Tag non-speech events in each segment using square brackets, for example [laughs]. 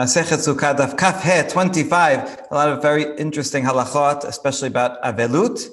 Masechet Sukkah, Daf Kaf He 25. A lot of very interesting halachot, especially about Avelut.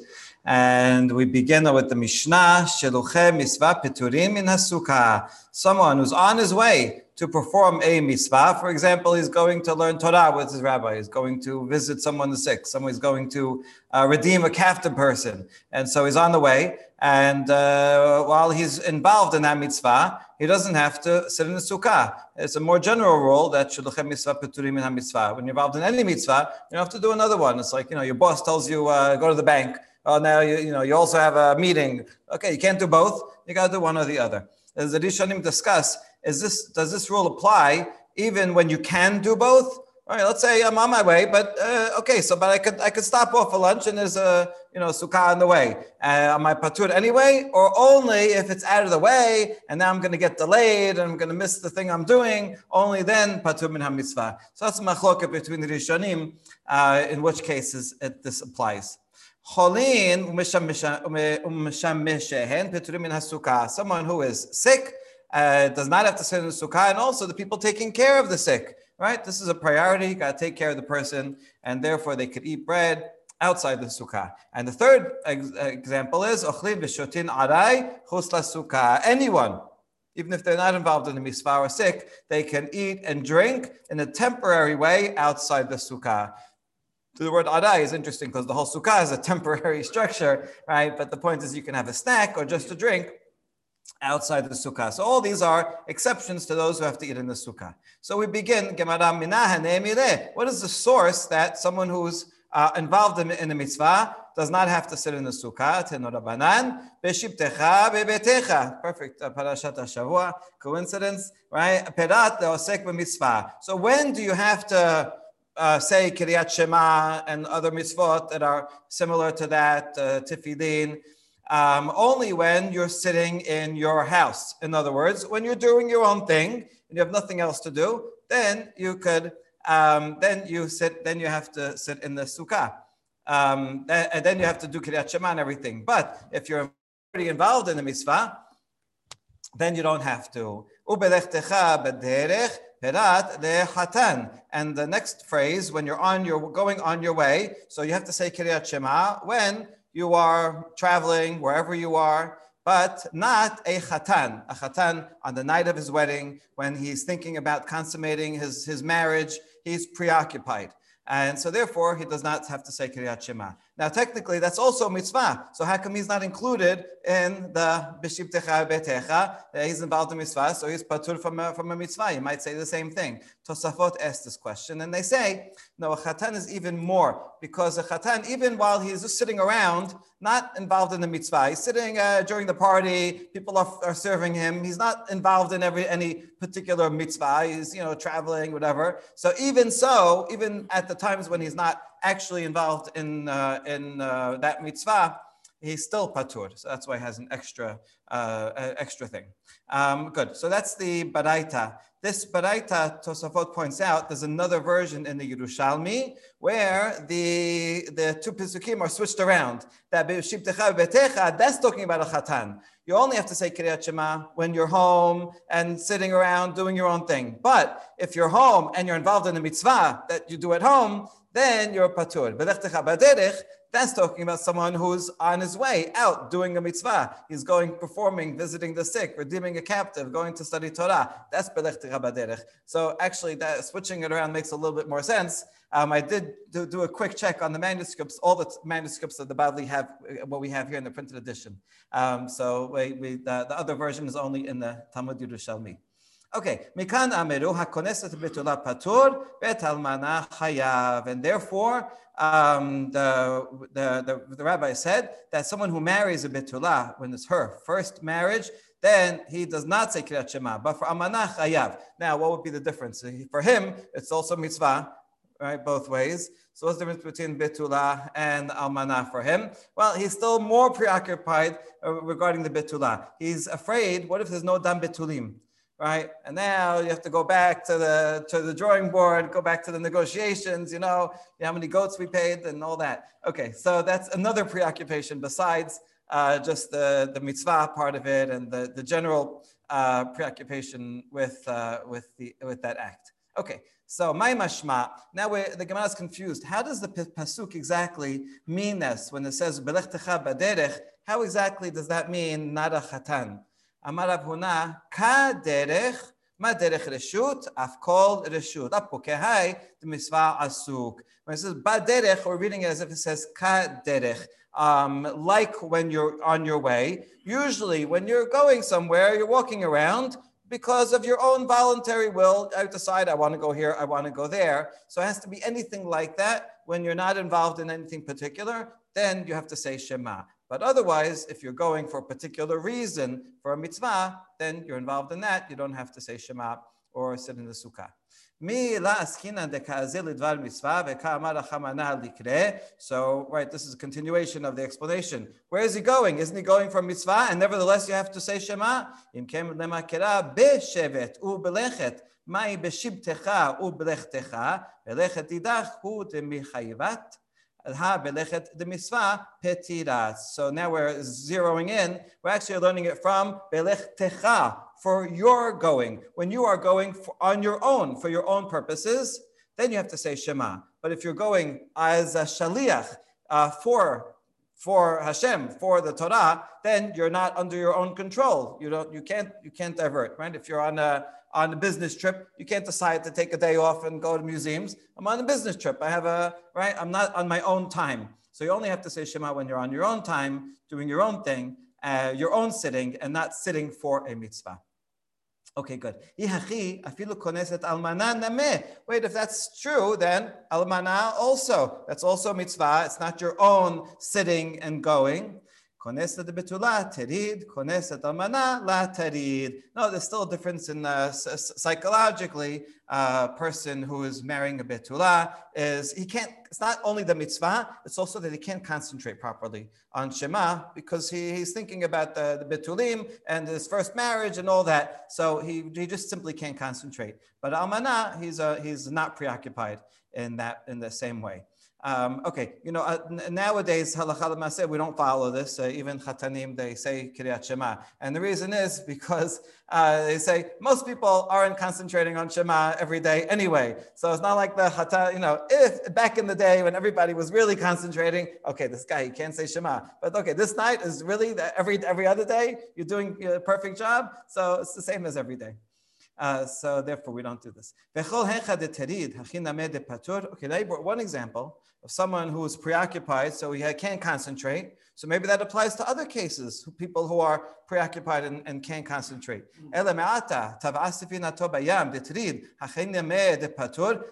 And we begin with the Mishnah, Sheluche Misvah Piturim in Hasukah. Someone who's on his way to perform a mitzvah. For example, he's going to learn Torah with his rabbi. He's going to visit someone sick. Someone's going to uh, redeem a captive person. And so he's on the way. And uh, while he's involved in that mitzvah, he doesn't have to sit in the sukkah. It's a more general rule that shulchem mitzvah peturim in mitzvah. When you're involved in any mitzvah, you don't have to do another one. It's like you know your boss tells you uh, go to the bank. Oh, now you you know you also have a meeting. Okay, you can't do both. You got to do one or the other. As the Rishonim discuss, is this does this rule apply even when you can do both? All right, let's say I'm on my way, but uh, okay, so but I could I could stop off for lunch and there's a you know sukkah on the way. Uh, am I patur anyway, or only if it's out of the way and now I'm going to get delayed and I'm going to miss the thing I'm doing? Only then patur min mitzvah. So that's machloket between the rishonim, uh, in which cases it, this applies. Cholin Someone who is sick uh, does not have to sit in the sukkah, and also the people taking care of the sick right? This is a priority. You got to take care of the person, and therefore they could eat bread outside the sukkah. And the third ex- example is ochlim v'shotin arai chusla sukkah. Anyone, even if they're not involved in the mitzvah or sick, they can eat and drink in a temporary way outside the sukkah. The word adai is interesting because the whole sukkah is a [laughs] temporary structure, right? But the point is you can have a snack or just a drink outside the sukkah. So all these are exceptions to those who have to eat in the sukkah. So we begin, what is the source that someone who's uh, involved in, in the mitzvah does not have to sit in the sukkah? Perfect. Uh, parashat Shavua. Coincidence, right? Perat le'osek mitzvah. So when do you have to uh, say Kiryat Shema and other mitzvot that are similar to that, uh, tefillin, um, only when you're sitting in your house. In other words, when you're doing your own thing and you have nothing else to do, then you could, um, then you sit, then you have to sit in the sukkah. Um, and then you have to do Kiryat Shema and everything. But if you're already involved in the mitzvah, then you don't have to. And the next phrase, when you're on your going on your way, so you have to say Kiryat Shema when you are traveling wherever you are, but not a chatan. A chatan on the night of his wedding, when he's thinking about consummating his, his marriage, he's preoccupied. And so therefore, he does not have to say Kiryat Shema. Now, technically, that's also mitzvah. So how come he's not included in the Bishib Techa Betecha? He's involved in mitzvah, so he's patur from a, from a mitzvah. You might say the same thing. Tosafot asked this question, and they say, no, a chatan is even more, because a chatan, even while he's just sitting around, not involved in the mitzvah, he's sitting uh, during the party, people are, are serving him, he's not involved in every any particular mitzvah, he's, you know, traveling, whatever. So even so, even at the times when he's not actually involved in, uh, in uh, that mitzvah, he's still patur. So that's why he has an extra, uh, extra thing. Um, good. So that's the baraita. This baraita, Tosafot points out, there's another version in the Yerushalmi where the, the two pisukim are switched around. That that's talking about a chatan. You only have to say Kiryat Shema when you're home and sitting around doing your own thing. But if you're home and you're involved in the mitzvah that you do at home, then you're patur. That's talking about someone who's on his way out doing a mitzvah. He's going, performing, visiting the sick, redeeming a captive, going to study Torah. That's baderech. So actually, that switching it around makes a little bit more sense. Um, I did do, do, a quick check on the manuscripts. All the manuscripts of the Bavli have uh, what we have here in the printed edition. Um, so we, we, the, the, other version is only in the Talmud Yerushalmi. Okay, mikan ameru hakoneset betula patur bet almana chayav, and therefore um, the, the, the, the, rabbi said that someone who marries a betula when it's her first marriage, then he does not say kiryat shema, but for almana chayav. Now, what would be the difference? For him, it's also mitzvah, right? Both ways. So what's the difference between betula and almana for him? Well, he's still more preoccupied uh, regarding the betula. He's afraid. What if there's no dam betulim? Right? And now you have to go back to the to the drawing board, go back to the negotiations, you know, how many goats we paid and all that. Okay, so that's another preoccupation besides uh, just the, the mitzvah part of it and the, the general uh, preoccupation with uh, with the with that act. Okay, so my mashma. Now we're the Gemara is confused. How does the pasuk exactly mean this when it says baderech? How exactly does that mean nada chatan? Amar Huna ka derech ma derech reshut af kol reshut. Apokehai the mitzvah asuk. When it says baderech, we're reading it as if it says derech. Um, like when you're on your way. Usually, when you're going somewhere, you're walking around because of your own voluntary will. I decide I want to go here, I want to go there. So it has to be anything like that. When you're not involved in anything particular, then you have to say Shema. But otherwise, if you're going for a particular reason for a mitzvah, then you're involved in that. You don't have to say Shema or sit in the sukkah. So, right, this is a continuation of the explanation. Where is he going? Isn't he going for mitzvah? And nevertheless, you have to say Shema. מהי בשבתך ובלכתך, ולכת אידך הוא דמחייבת so now we're zeroing in. We're actually learning it from for your going. When you are going for, on your own for your own purposes, then you have to say Shema. But if you're going as a shaliach uh, for for Hashem, for the Torah, then you're not under your own control. You don't, you can't, you can't divert, right? If you're on a on a business trip, you can't decide to take a day off and go to museums. I'm on a business trip. I have a right. I'm not on my own time. So you only have to say Shema when you're on your own time, doing your own thing, uh, your own sitting, and not sitting for a mitzvah. Okay, good. Wait, if that's true, then almana also. That's also mitzvah. It's not your own sitting and going. Koneset betula terid, koneset almana la terid. No, there's still a difference in uh, psychologically. A uh, person who is marrying a betula is he can't. It's not only the mitzvah; it's also that he can't concentrate properly on Shema because he, he's thinking about the, the betulim and his first marriage and all that. So he, he just simply can't concentrate. But almana, he's uh, he's not preoccupied in that in the same way. Um, okay, you know, uh, nowadays, halacha say we don't follow this. Uh, even chatanim, they say Kiryat Shema. And the reason is [laughs] because uh, they say most people aren't concentrating on Shema every day anyway. So it's not like the chata, you know, if back in the day when everybody was really concentrating, okay, this guy, he can't say Shema. But okay, this night is really every, every other day, you're doing a perfect job. So it's the same as every day. Uh, so therefore, we don't do this. Okay, one example of someone who is preoccupied, so he can't concentrate. So maybe that applies to other cases, people who are preoccupied and, and can't concentrate.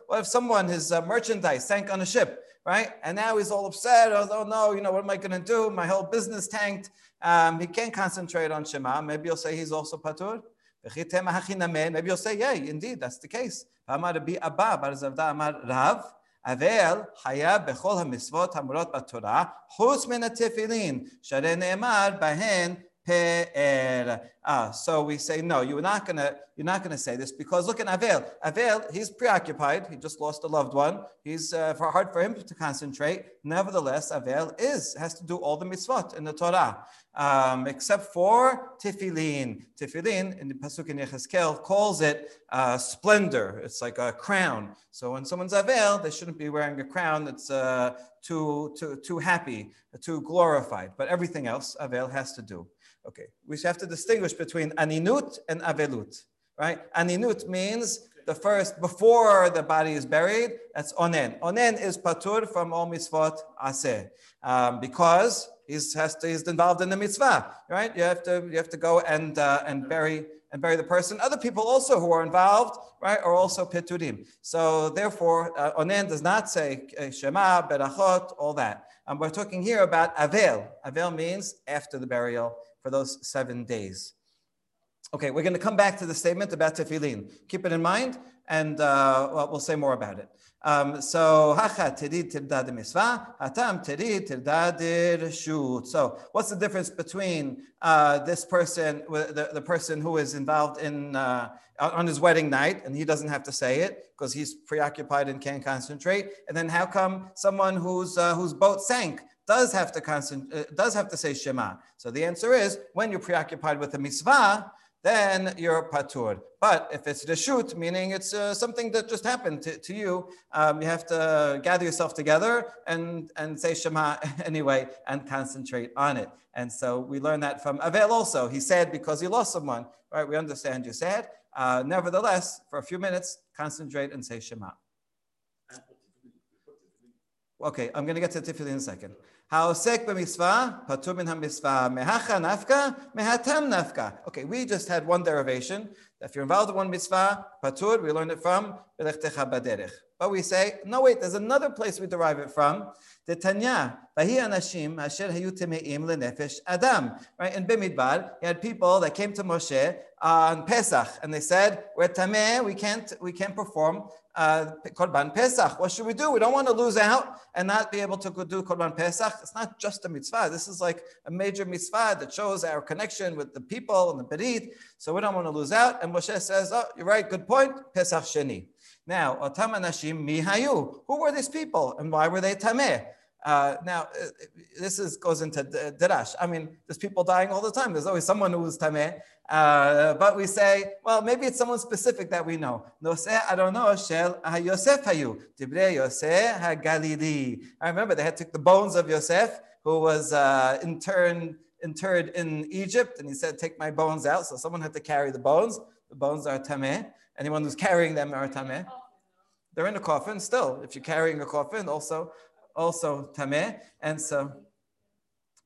What if someone, his uh, merchandise sank on a ship, right? And now he's all upset. Oh, oh no, you know, what am I going to do? My whole business tanked. Um, he can't concentrate on Shema. Maybe you'll say he's also patur. Maybe you'll say, yeah, indeed, that's the case. אבל חייב בכל המצוות האמורות בתורה, חוץ מן התפילין, שהרי נאמר בהן pe'er. Ah, so we say no. You're not gonna. You're not gonna say this because look at Avel. Avel, he's preoccupied. He just lost a loved one. He's uh, for hard for him to concentrate. Nevertheless, Avel is has to do all the mitzvot in the Torah, um, except for tefillin. Tefillin in the pasuk in Yechezkel calls it uh, splendor. It's like a crown. So when someone's Avel, they shouldn't be wearing a crown that's uh, too too too happy, too glorified. But everything else Avel has to do. Okay, we have to distinguish between aninut and avelut, right? Aninut means the first, before the body is buried, that's onen. Onen is patur from all mitzvot aseh, um, because he's, has to, he's involved in the mitzvah, right? You have to, you have to go and, uh, and bury and bury the person. Other people also who are involved, right, are also peturim. So therefore, uh, onen does not say uh, shema, berachot, all that. And we're talking here about avel. Avel means after the burial for those seven days. Okay, we're going to come back to the statement about tefillin. Keep it in mind, and uh, well, we'll say more about it. Um, so, hacha tirdad misvah. So, what's the difference between uh, this person, the, the person who is involved in uh, on his wedding night, and he doesn't have to say it because he's preoccupied and can't concentrate, and then how come someone whose uh, whose boat sank does have to constant, uh, does have to say Shema. So the answer is when you're preoccupied with a mitzvah, then you're patur. But if it's reshut, meaning it's uh, something that just happened to, to you, um, you have to gather yourself together and, and say Shema [laughs] anyway and concentrate on it. And so we learn that from Avel also. He said because he lost someone, right? We understand you said. Uh, nevertheless, for a few minutes, concentrate and say Shema. Okay, I'm going to get to Tifili in a second. Haosek b'mitzvah, patur min ha-mitzvah, mehacha nafka, mehatam nafka. Okay, we just had one derivation. If you're involved in one mitzvah, patur, we learned it from Belechtecha baderech. But we say, no, wait, there's another place we derive it from. The Tanya, Vahi Anashim, Asher Hayu Teme'im Lenefesh Adam. Right, in Bimidbar, you had people that came to Moshe on Pesach, and they said, we're tameh, we can't, we can't perform uh, Korban Pesach. What should we do? We don't want to lose out and not be able to do Korban Pesach. It's not just a mitzvah. This is like a major mitzvah that shows our connection with the people and the Berit. So we don't want to lose out. And Moshe says, oh, you're right, good point, Pesach Sheni. Now, Otam Anashim Mihayu. Who were these people and why were they Tameh? Uh, now, uh, this is goes into derash. I mean, there's people dying all the time. There's always someone who's tameh. Uh, but we say, well, maybe it's someone specific that we know. Noseh Arono Shel Yosef Hayu. Dibre Yosef HaGalili. I remember they had took the bones of Yosef, who was uh, interned, interred in Egypt, and he said, take my bones out. So someone had to carry the bones. The bones are tameh. Anyone who's carrying them are tameh. They're in a coffin still. If you're carrying a coffin, also also tameh, and so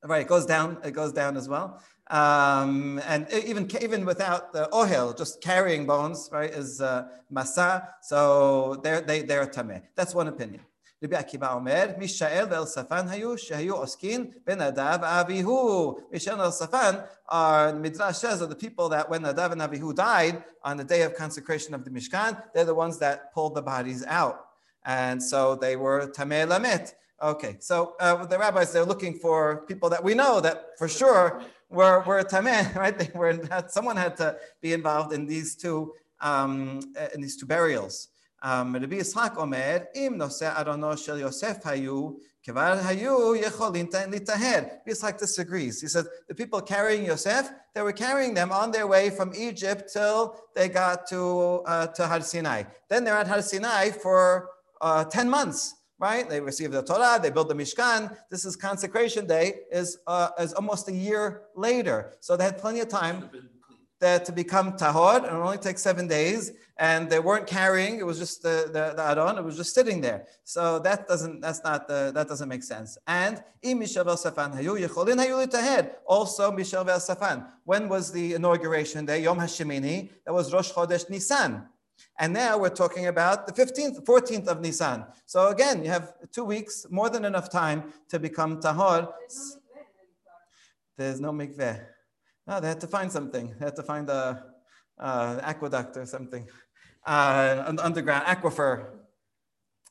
right, it goes down. It goes down as well. Um, and even even without the ohel, just carrying bones, right, is uh, masa. So they're they they're tameh. That's one opinion. רבי עקיבא אומר, מישאל ואלספן היו שהיו עוסקים בנדב ואביהו. Mishael and Elsaphan are, Midrash says, are the people that when Nadav and Avihu died on the day of consecration of the Mishkan, they're the ones that pulled the bodies out. And so they were Tameh Lamet. Okay, so uh, the rabbis, they're looking for people that we know that for sure were, were Tameh, right? [laughs] They were, someone had to be involved in these two, um, in these two burials. Um, Rabbi Yitzhak Omer, im נושא ארונו של יוסף היו, כבר היו יכולים לטהר. Yitzhak disagrees. He said, the people carrying Yosef, they were carrying them on their way from Egypt till they got to, uh, to Har Sinai. Then they're at Har Sinai for uh, 10 months, right? They receive the Torah, they build the Mishkan. This is consecration day, is, uh, is almost a year later. So they had plenty of time that to become tahor, and it only takes seven days. And they weren't carrying; it was just the, the, the aron; it was just sitting there. So that doesn't that's not the, that doesn't make sense. And also Mishav Safan. When was the inauguration day? Yom Hashemini. That was Rosh Chodesh Nisan. And now we're talking about the 15th, 14th of Nisan. So again, you have two weeks, more than enough time to become tahor. There's no mikveh. No, they had to find something. They had to find a, uh, aqueduct or something, uh, an underground aquifer.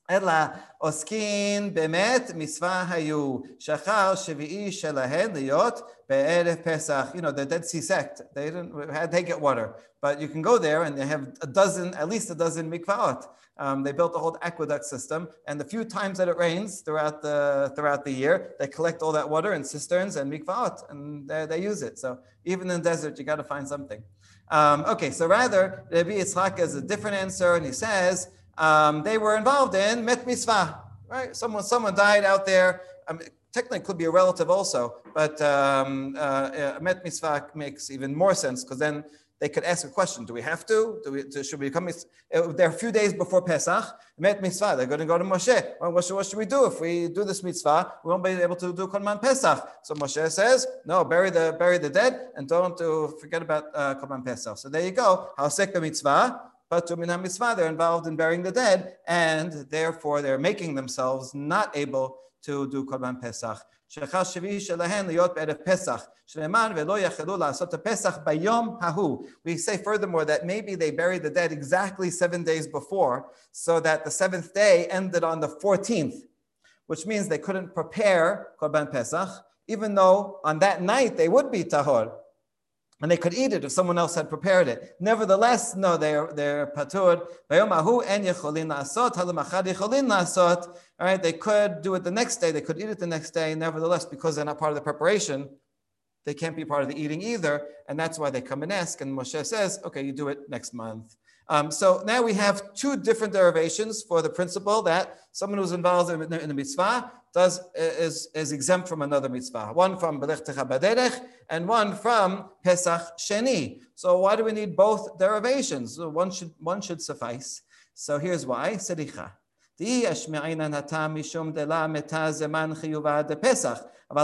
אלא עוסקין באמת מצווה היו, שחר שביעי שלהן להיות בערב פסח. You know, the Dead Sea sect, they didn't had they get water, but you can go there and they have a dozen, at least a dozen mikvaot. Um, they built a whole aqueduct system, and the few times that it rains throughout the throughout the year, they collect all that water in cisterns and mikvaot, and they, they use it. So even in the desert, you got to find something. Um, okay, so rather, Rabbi Yitzchak has a different answer, and he says um, they were involved in met mitzvah, right? Someone, someone died out there. I mean, technically, could be a relative also, but um, uh, uh, met mitzvah makes even more sense because then they could ask a question: Do we have to? Do we? To, should we come? Uh, there are a few days before Pesach. Met mitzvah. They're going to go to Moshe. Well, what, should, what should we do if we do this mitzvah? We won't be able to do Korban Pesach. So Moshe says, No, bury the bury the dead and don't to forget about uh, Pesach. So there you go. Haosek mitzvah but to minam mitzvah, they're involved in burying the dead, and therefore they're making themselves not able to do korban pesach. שחל שביעי שלהן להיות בערב פסח, שנאמר ולא יכלו לעשות הפסח ביום ההוא. We say furthermore that maybe they buried the dead exactly seven days before, so that the seventh day ended on the 14th, which means they couldn't prepare korban pesach, even though on that night they would be tahor and they could eat it if someone else had prepared it. Nevertheless, no, they're they're patur. All right, they could do it the next day. They could eat it the next day. Nevertheless, because they're not part of the preparation, they can't be part of the eating either. And that's why they come and ask. And Moshe says, okay, you do it next month. Um, so now we have two different derivations for the principle that someone who's involved in, in the mitzvah does is, is exempt from another mitzvah. One from Belech Baderech and one from Pesach Sheni. So why do we need both derivations? One should one should suffice. So here's why. Sericha. If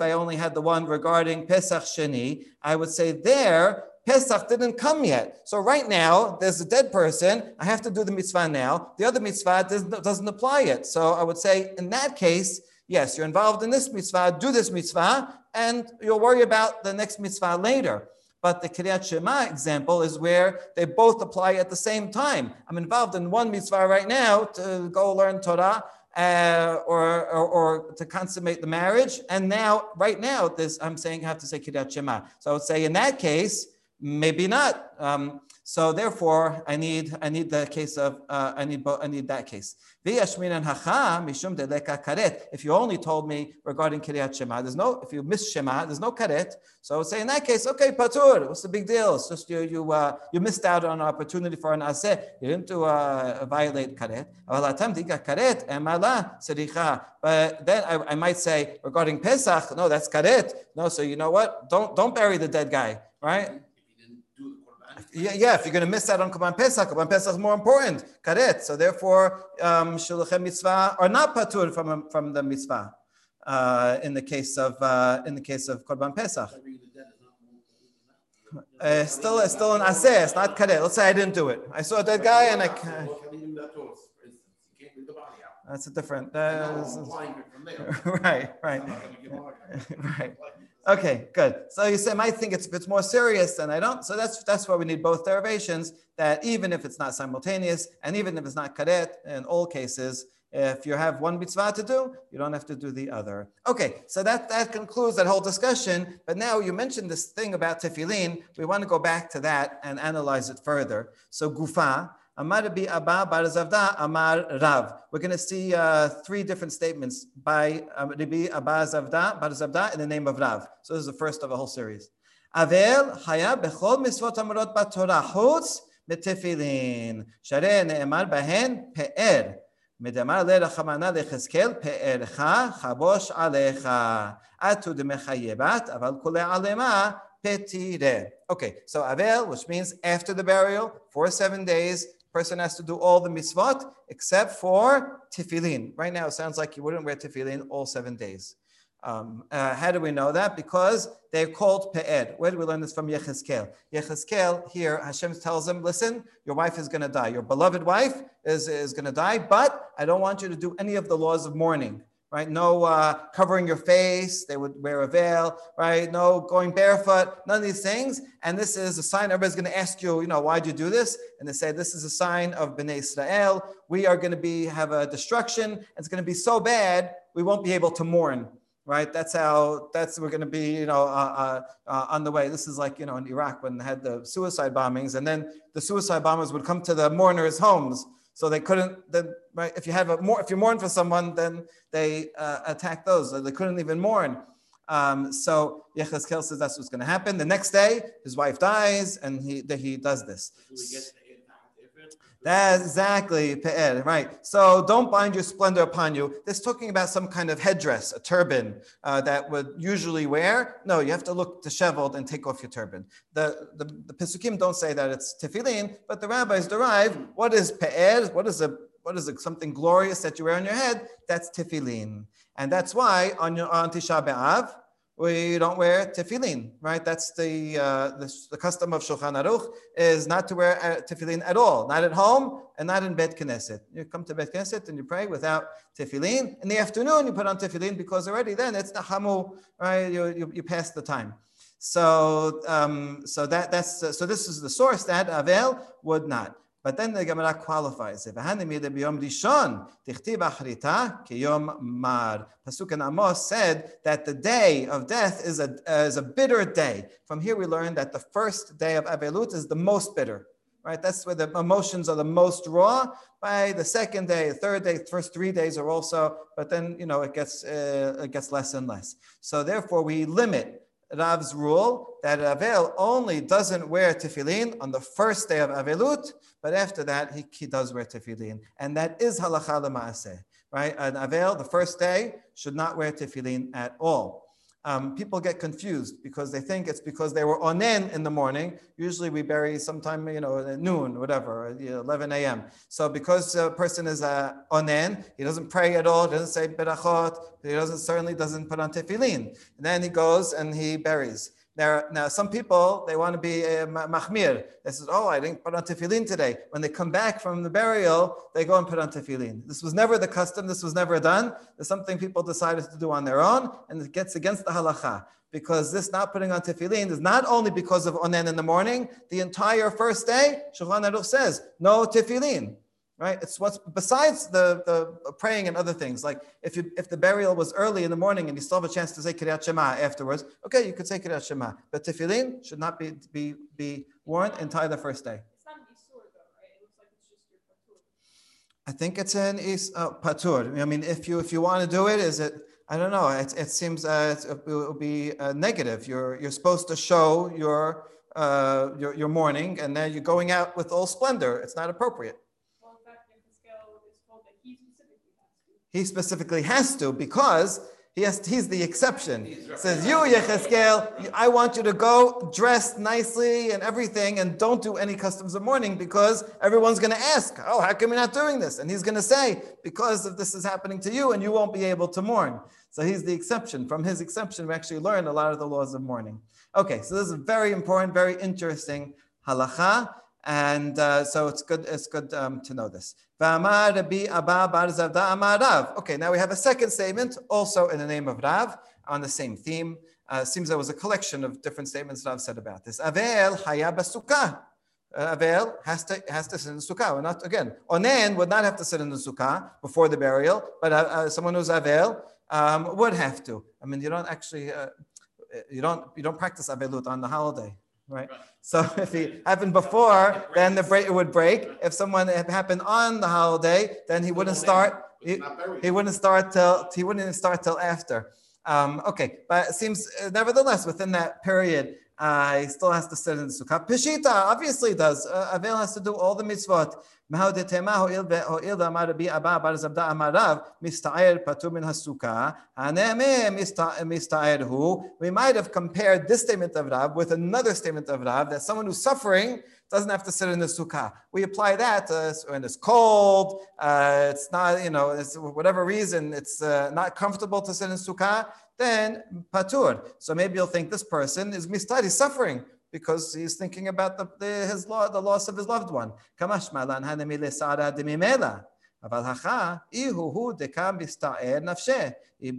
I only had the one regarding Pesach Sheni, I would say there, Pesach didn't come yet. So right now, there's a dead person. I have to do the mitzvah now. The other mitzvah doesn't, doesn't apply yet. So I would say, in that case, yes, you're involved in this mitzvah, do this mitzvah, and you'll worry about the next mitzvah later. But the Kiryat Shema example is where they both apply at the same time. I'm involved in one mitzvah right now to go learn Torah uh, or, or, or, to consummate the marriage. And now, right now, this I'm saying I have to say Kiryat Shema. So I would say in that case, maybe not. Um, so therefore, I need I need the case of uh, I need I need that case. If you only told me regarding Kiryat Shema, there's no if you miss Shema, there's no karet. So I would say in that case, okay, patur. What's the big deal? It's just you you uh, you missed out on an opportunity for an aseh. You didn't do, uh, violate karet. But then I, I might say regarding Pesach, no, that's karet. No, so you know what? Don't don't bury the dead guy, right? Yeah, yeah, if you're going to miss out on Korban Pesach, Korban Pesach is more important, karet. So therefore, um, mitzvah are not patur from, from the mitzvah uh, in the case of uh, in the case of Korban Pesach. Uh, still, it's still an aseh. It's not karet. Let's say I didn't do it. I saw dead guy and I. That's a different. Uh, [laughs] right, right, [laughs] right. Okay, good. So you say, might think it's it's more serious than I don't. So that's that's why we need both derivations. That even if it's not simultaneous, and even if it's not karet, in all cases, if you have one mitzvah to do, you don't have to do the other. Okay, so that that concludes that whole discussion. But now you mentioned this thing about tefillin. We want to go back to that and analyze it further. So gufa. Amar Rabbi Abba Bar Zavda Amar Rav. We're going to see uh, three different statements by um, Rabbi Abba Zavda Bar Zavda in the name of Rav. So this is the first of a whole series. Avel haya bechol misvot amrot batorah chutz betefilin. Shareh ne'emar bahen pe'er. מדמר לרחמנה לחזקאל פארך חבוש עליך. עתו דמחייבת, אבל כולי עלמה petire. Okay, so Avel, which means after the burial, for seven days, person has to do all the mitzvot except for tefillin. Right now, it sounds like you wouldn't wear tefillin all seven days. Um, uh, how do we know that? Because they're called pe'er. Where do we learn this from Yechezkel? Yechezkel, here, Hashem tells him, listen, your wife is going to die. Your beloved wife is, is going to die, but I don't want you to do any of the laws of mourning right? No uh, covering your face. They would wear a veil, right? No going barefoot, none of these things. And this is a sign. Everybody's to ask you, you know, why'd you do this? And they say, this is a sign of Bnei Israel. We are to be have a destruction. It's to be so bad, we won't be able to mourn. Right, that's how. That's we're to be, you know, uh, uh, uh, on the way. This is like, you know, in Iraq when they had the suicide bombings, and then the suicide bombers would come to the mourners' homes, so they couldn't. Then, right, if you have a more, if you mourn for someone, then they uh, attack those. They couldn't even mourn. Um, so Yechezkel says that's what's going to happen. The next day, his wife dies, and he he does this. That's exactly pe'er, right? So don't bind your splendor upon you. This talking about some kind of headdress, a turban uh, that would usually wear. No, you have to look disheveled and take off your turban. The, the, the Pesukim don't say that it's tefillin, but the rabbis derive what is pe'er, what is a what is it, something glorious that you wear on your head? That's tefillin. And that's why on, your, on Tisha B'Av, we don't wear tefillin, right? That's the, uh, the, the, custom of Shulchan Aruch is not to wear uh, tefillin at all, not at home and not in Bet Knesset. You come to Bet Knesset and you pray without tefillin. In the afternoon, you put on tefillin because already then it's the nahamu, right? You, you, you pass the time. So, um, so that that's uh, so. This is the source that Avel would not. But then the Gemara qualifies it. Pasuk in Amos said that the day of death is a, is a bitter day. From here we learn that the first day of Avelut is the most bitter. right? That's where the emotions are the most raw. By the second day, the third day, the first three days are also, but then you know it gets uh, it gets less and less. So therefore, we limit Rav's rule that Avel only doesn't wear tefillin on the first day of Avelut, but after that he, he does wear tefillin, and that is halacha lemaaseh, right? An Avel the first day should not wear tefillin at all um, people get confused because they think it's because they were onen in the morning. Usually we bury sometime, you know, at noon, whatever, 11 a.m. So because a person is uh, onen, he doesn't pray at all, doesn't say berachot, he doesn't certainly doesn't put on tefillin. And then he goes and he buries. Now, now some people, they want to be eh, a mahmir. They said, oh, I didn't put on tefillin today. When they come back from the burial, they go and put on tefillin. This was never the custom. This was never done. It's something people decided to do on their own, and it gets against the halacha. Because this not putting on tefillin is not only because of onen in the morning, the entire first day, Shulchan Aruch says, no tefillin right? It's what's besides the, the praying and other things. Like if you if the burial was early in the morning and you still have a chance to say Kiryat Shema afterwards, okay, you could say Kiryat Shema. But tefillin should not be be be worn until the first day. I think it's an is uh, patur. I mean, if you if you want to do it, is it? I don't know. It, it seems uh, it will be uh, negative. You're you're supposed to show your uh, your your mourning, and then you're going out with all splendor. It's not appropriate. He specifically has to because he has, he's the exception. He says, You, Yechezkel, I want you to go dressed nicely and everything and don't do any customs of mourning because everyone's going to ask, Oh, how come you're not doing this? And he's going to say, Because of this is happening to you and you won't be able to mourn. So he's the exception. From his exception, we actually learn a lot of the laws of mourning. Okay, so this is very important, very interesting halacha. And uh, so it's good, it's good um, to know this. Okay, now we have a second statement, also in the name of Rav, on the same theme. Uh, seems there was a collection of different statements Rav said about this. Avel haya basukah. Uh, Avel has to has to sit in the sukkah. Not again. Onen would not have to sit in the sukkah before the burial, but uh, uh, someone who's avel um, would have to. I mean, you don't actually uh, you don't you don't practice avelut on the holiday right? So [laughs] if it happened before, then the break it would break. If someone it happened on the holiday, then he wouldn't start. He, he wouldn't start till he wouldn't start till after. Um, okay, but it seems uh, nevertheless within that period, uh, he still has to sit in the sukkah. Pishita obviously does. Uh, has to do all the mitzvot. We might have compared this statement of Rav with another statement of Rav that someone who's suffering doesn't have to sit in the sukkah. We apply that uh, when it's cold, uh, it's not, you know, it's whatever reason, it's uh, not comfortable to sit in sukkah, then patur. So maybe you'll think this person is mistad, suffering because he's thinking about the, the, his law, the loss of his loved one. אבל הכא אי הוא הוא דקה מסתער נפשה, No,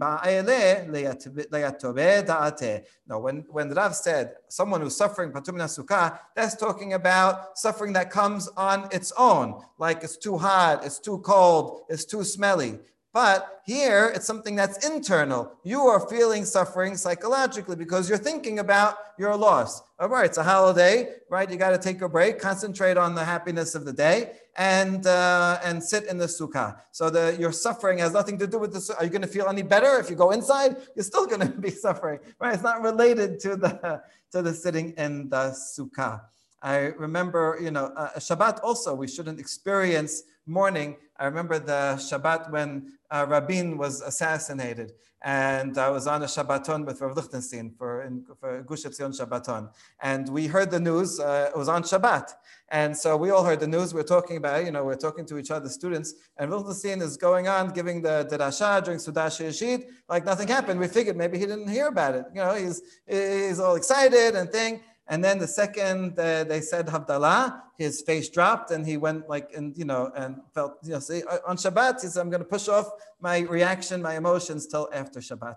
when, when Rav said, someone who's suffering patum sukkah, that's talking about suffering that comes on its own, like it's too hot, it's too cold, it's too smelly. But here, it's something that's internal. You are feeling suffering psychologically because you're thinking about your loss. All right, it's a holiday, right? You got to take a break, concentrate on the happiness of the day, and uh, and sit in the sukkah. So the your suffering has nothing to do with the. Are you going to feel any better if you go inside? You're still going [laughs] to be suffering, right? It's not related to the to the sitting in the sukkah. I remember, you know, uh, Shabbat also we shouldn't experience mourning. I remember the Shabbat when uh, Rabin was assassinated, and I was on a Shabbaton with Rav Lichtenstein for, in, for Gush Etzion Shabbaton, and we heard the news. Uh, it was on Shabbat, and so we all heard the news. We are talking about, you know, we're talking to each other, students, and Lichtenstein is going on giving the Rasha during Sudash Yeshid, like nothing happened. We figured maybe he didn't hear about it. You know, he's he's all excited and thing. And then the second uh, they said Havdalah, his face dropped and he went like, and you know, and felt, you know, see, uh, on Shabbat, he said, I'm going to push off my reaction, my emotions till after Shabbat.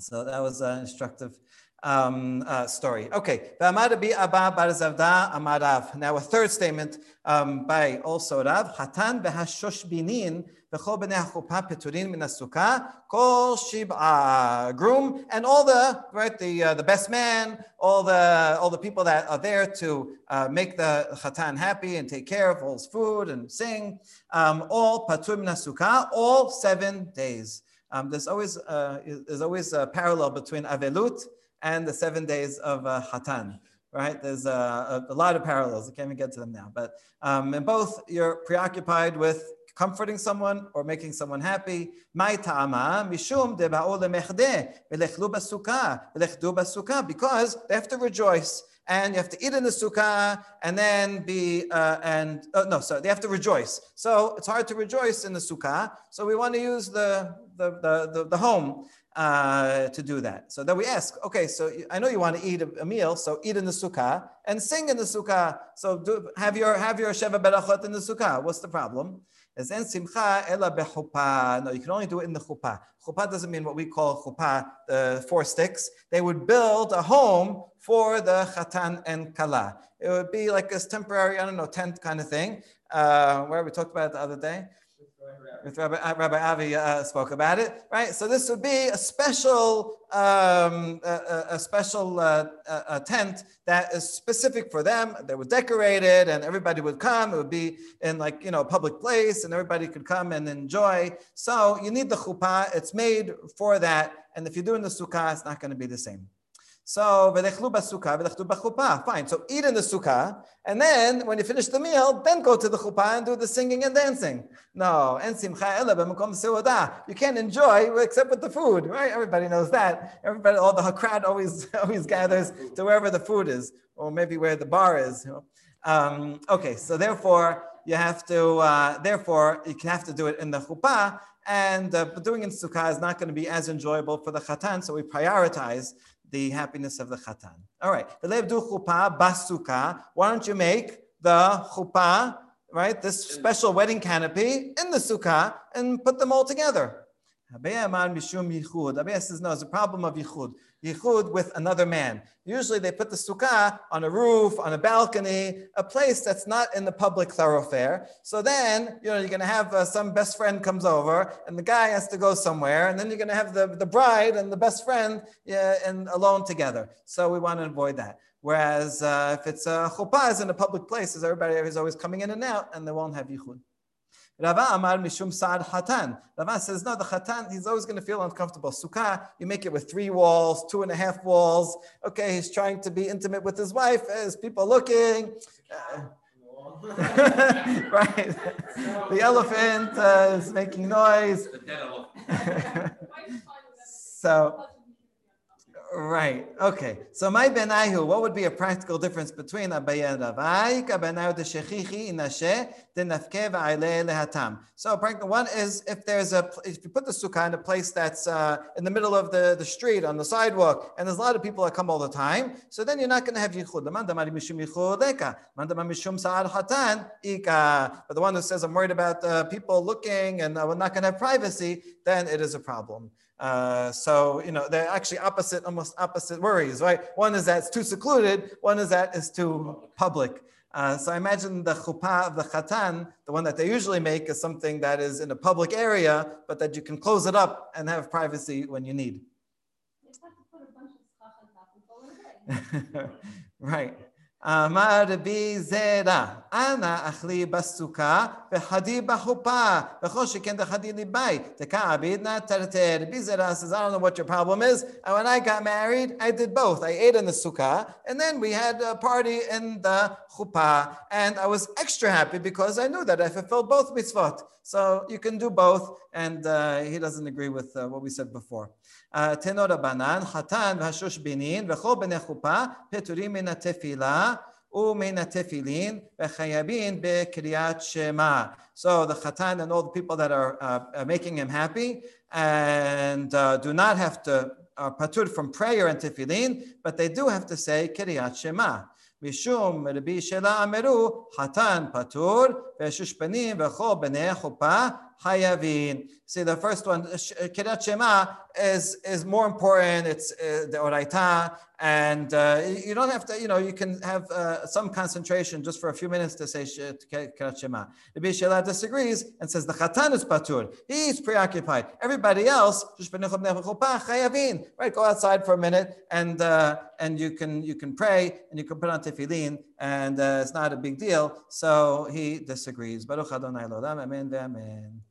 So that was uh, instructive. um, uh, story. Okay. Now, a third statement um, by also Rav. Hatan binin ha'chuppah peturin kol. Groom and all the, right, the, uh, the best man, all the, all the people that are there to uh, make the chatan happy and take care of all his food and sing, um, all patur all seven days. Um, there's always uh, there's always a parallel between avelut and the seven days of uh. Right? There's a, a, lot of parallels. I can't even get to them now. But um, in both, you're preoccupied with comforting someone or making someone happy. Because they have to rejoice and you have to eat in the sukkah and then be uh, and oh, no so they have to rejoice so it's hard to rejoice in the sukkah so we want to use the the the, the, the home uh, to do that. So then we ask, okay, so I know you want to eat a, a, meal, so eat in the sukkah and sing in the sukkah. So do, have your have your sheva berachot in the sukkah. What's the problem? Is en simcha ela bechuppah. No, you can only do it in the chuppah. Chuppah doesn't mean what we call chuppah, the four sticks. They would build a home for the chatan and kala. It would be like this temporary, I don't know, tent kind of thing. Uh, where we talked about it the other day with Rabbi, uh, Rabbi Avi uh, spoke about it, right? So this would be a special, um, a, a, special uh, a, tent that is specific for them. They would decorate it, and everybody would come. It would be in like you know a public place, and everybody could come and enjoy. So you need the chuppah. It's made for that, and if you're doing the sukkah, it's not going to be the same. So v'lechlu basukkah, v'lechlu b'chuppah. Fine. So eat in the sukkah, and then when you finish the meal, then go to the chuppah and do the singing and dancing. No, en simcha ela b'makom seudah. You can't enjoy except with the food, right? Everybody knows that. Everybody, all the crowd always [laughs] always gathers to wherever the food is, or maybe where the bar is. Um, okay, so therefore you have to. Uh, therefore, you have to do it in the chuppah and uh, doing in sukkah is not going to be as enjoyable for the chatan, so we prioritize the happiness of the chatan. All right. Why don't you make the chuppah, right, this special wedding canopy in the sukkah and put them all together? Abaye says, no, it's a problem of yichud. Yichud with another man. Usually they put the sukkah on a roof, on a balcony, a place that's not in the public thoroughfare. So then, you know, you're going to have uh, some best friend comes over and the guy has to go somewhere. And then you're going to have the, the bride and the best friend yeah, and alone together. So we want to avoid that. Whereas uh, if it's a chuppah is in a public place, everybody is always coming in and out and they won't have yichud. Rava Amar Mishum Saad Hatan. Rava says, no, the Hatan, he's always going to feel uncomfortable. Sukkah, you make it with three walls, two and a half walls. Okay, he's trying to be intimate with his wife as people looking. Uh, [laughs] right. the elephant uh, is making noise. [laughs] so Right. Okay. So my benayu, what would be a practical difference between Abaye and Ravai? Benayu de shechichi inashe de nafke lehatam. So practical one is if there's a if you put the sukkah in a place that's uh, in the middle of the, the street on the sidewalk, and there's a lot of people that come all the time, so then you're not going to have yichud. But the one who says I'm worried about uh, people looking and uh, we're not going to have privacy, then it is a problem. Uh, so, you know, they're actually opposite, almost opposite worries, right? One is that it's too secluded, one is that it's too public. Uh, so I imagine the chuppah of the chatan, the one that they usually make, is something that is in a public area, but that you can close it up and have privacy when you need. [laughs] right. אמר רבי זרע, אנא אכלי בסוכה וחדי בחופה, וכל שכן דחדי ליבי, תקעביד נא תרתר. Rabbi Zera says, I don't know what your problem is. And when I got married, I did both. I ate in the sukkah, and then we had a party in the chuppah, and I was extra happy because I knew that I fulfilled both mitzvot. So you can do both, and uh, he doesn't agree with uh, what we said before. תנו רבנן, חתן והשוש בנין וכל בני חופה פטורים מן התפילה ומן התפילין וחייבים בקריאת שמע. So the chatan and all the people that are uh, making him happy and uh, do not have to are patur from prayer and tefillin, but they do have to say Kiryat Shema. משום רבי שלה אמרו, חתן פטור, ושש פנים וכל בני חופה hayavin. See, the first one, Kirat Shema, is is more important. It's uh, the oraita, and uh, you don't have to. You know, you can have uh, some concentration just for a few minutes to say Kirat Shema. Rabbi disagrees and says the chatan is patur. He's preoccupied. Everybody else, right? Go outside for a minute, and uh, and you can you can pray and you can put on tefillin, and uh, it's not a big deal. So he disagrees. Baruch Adonai Amen. Amen.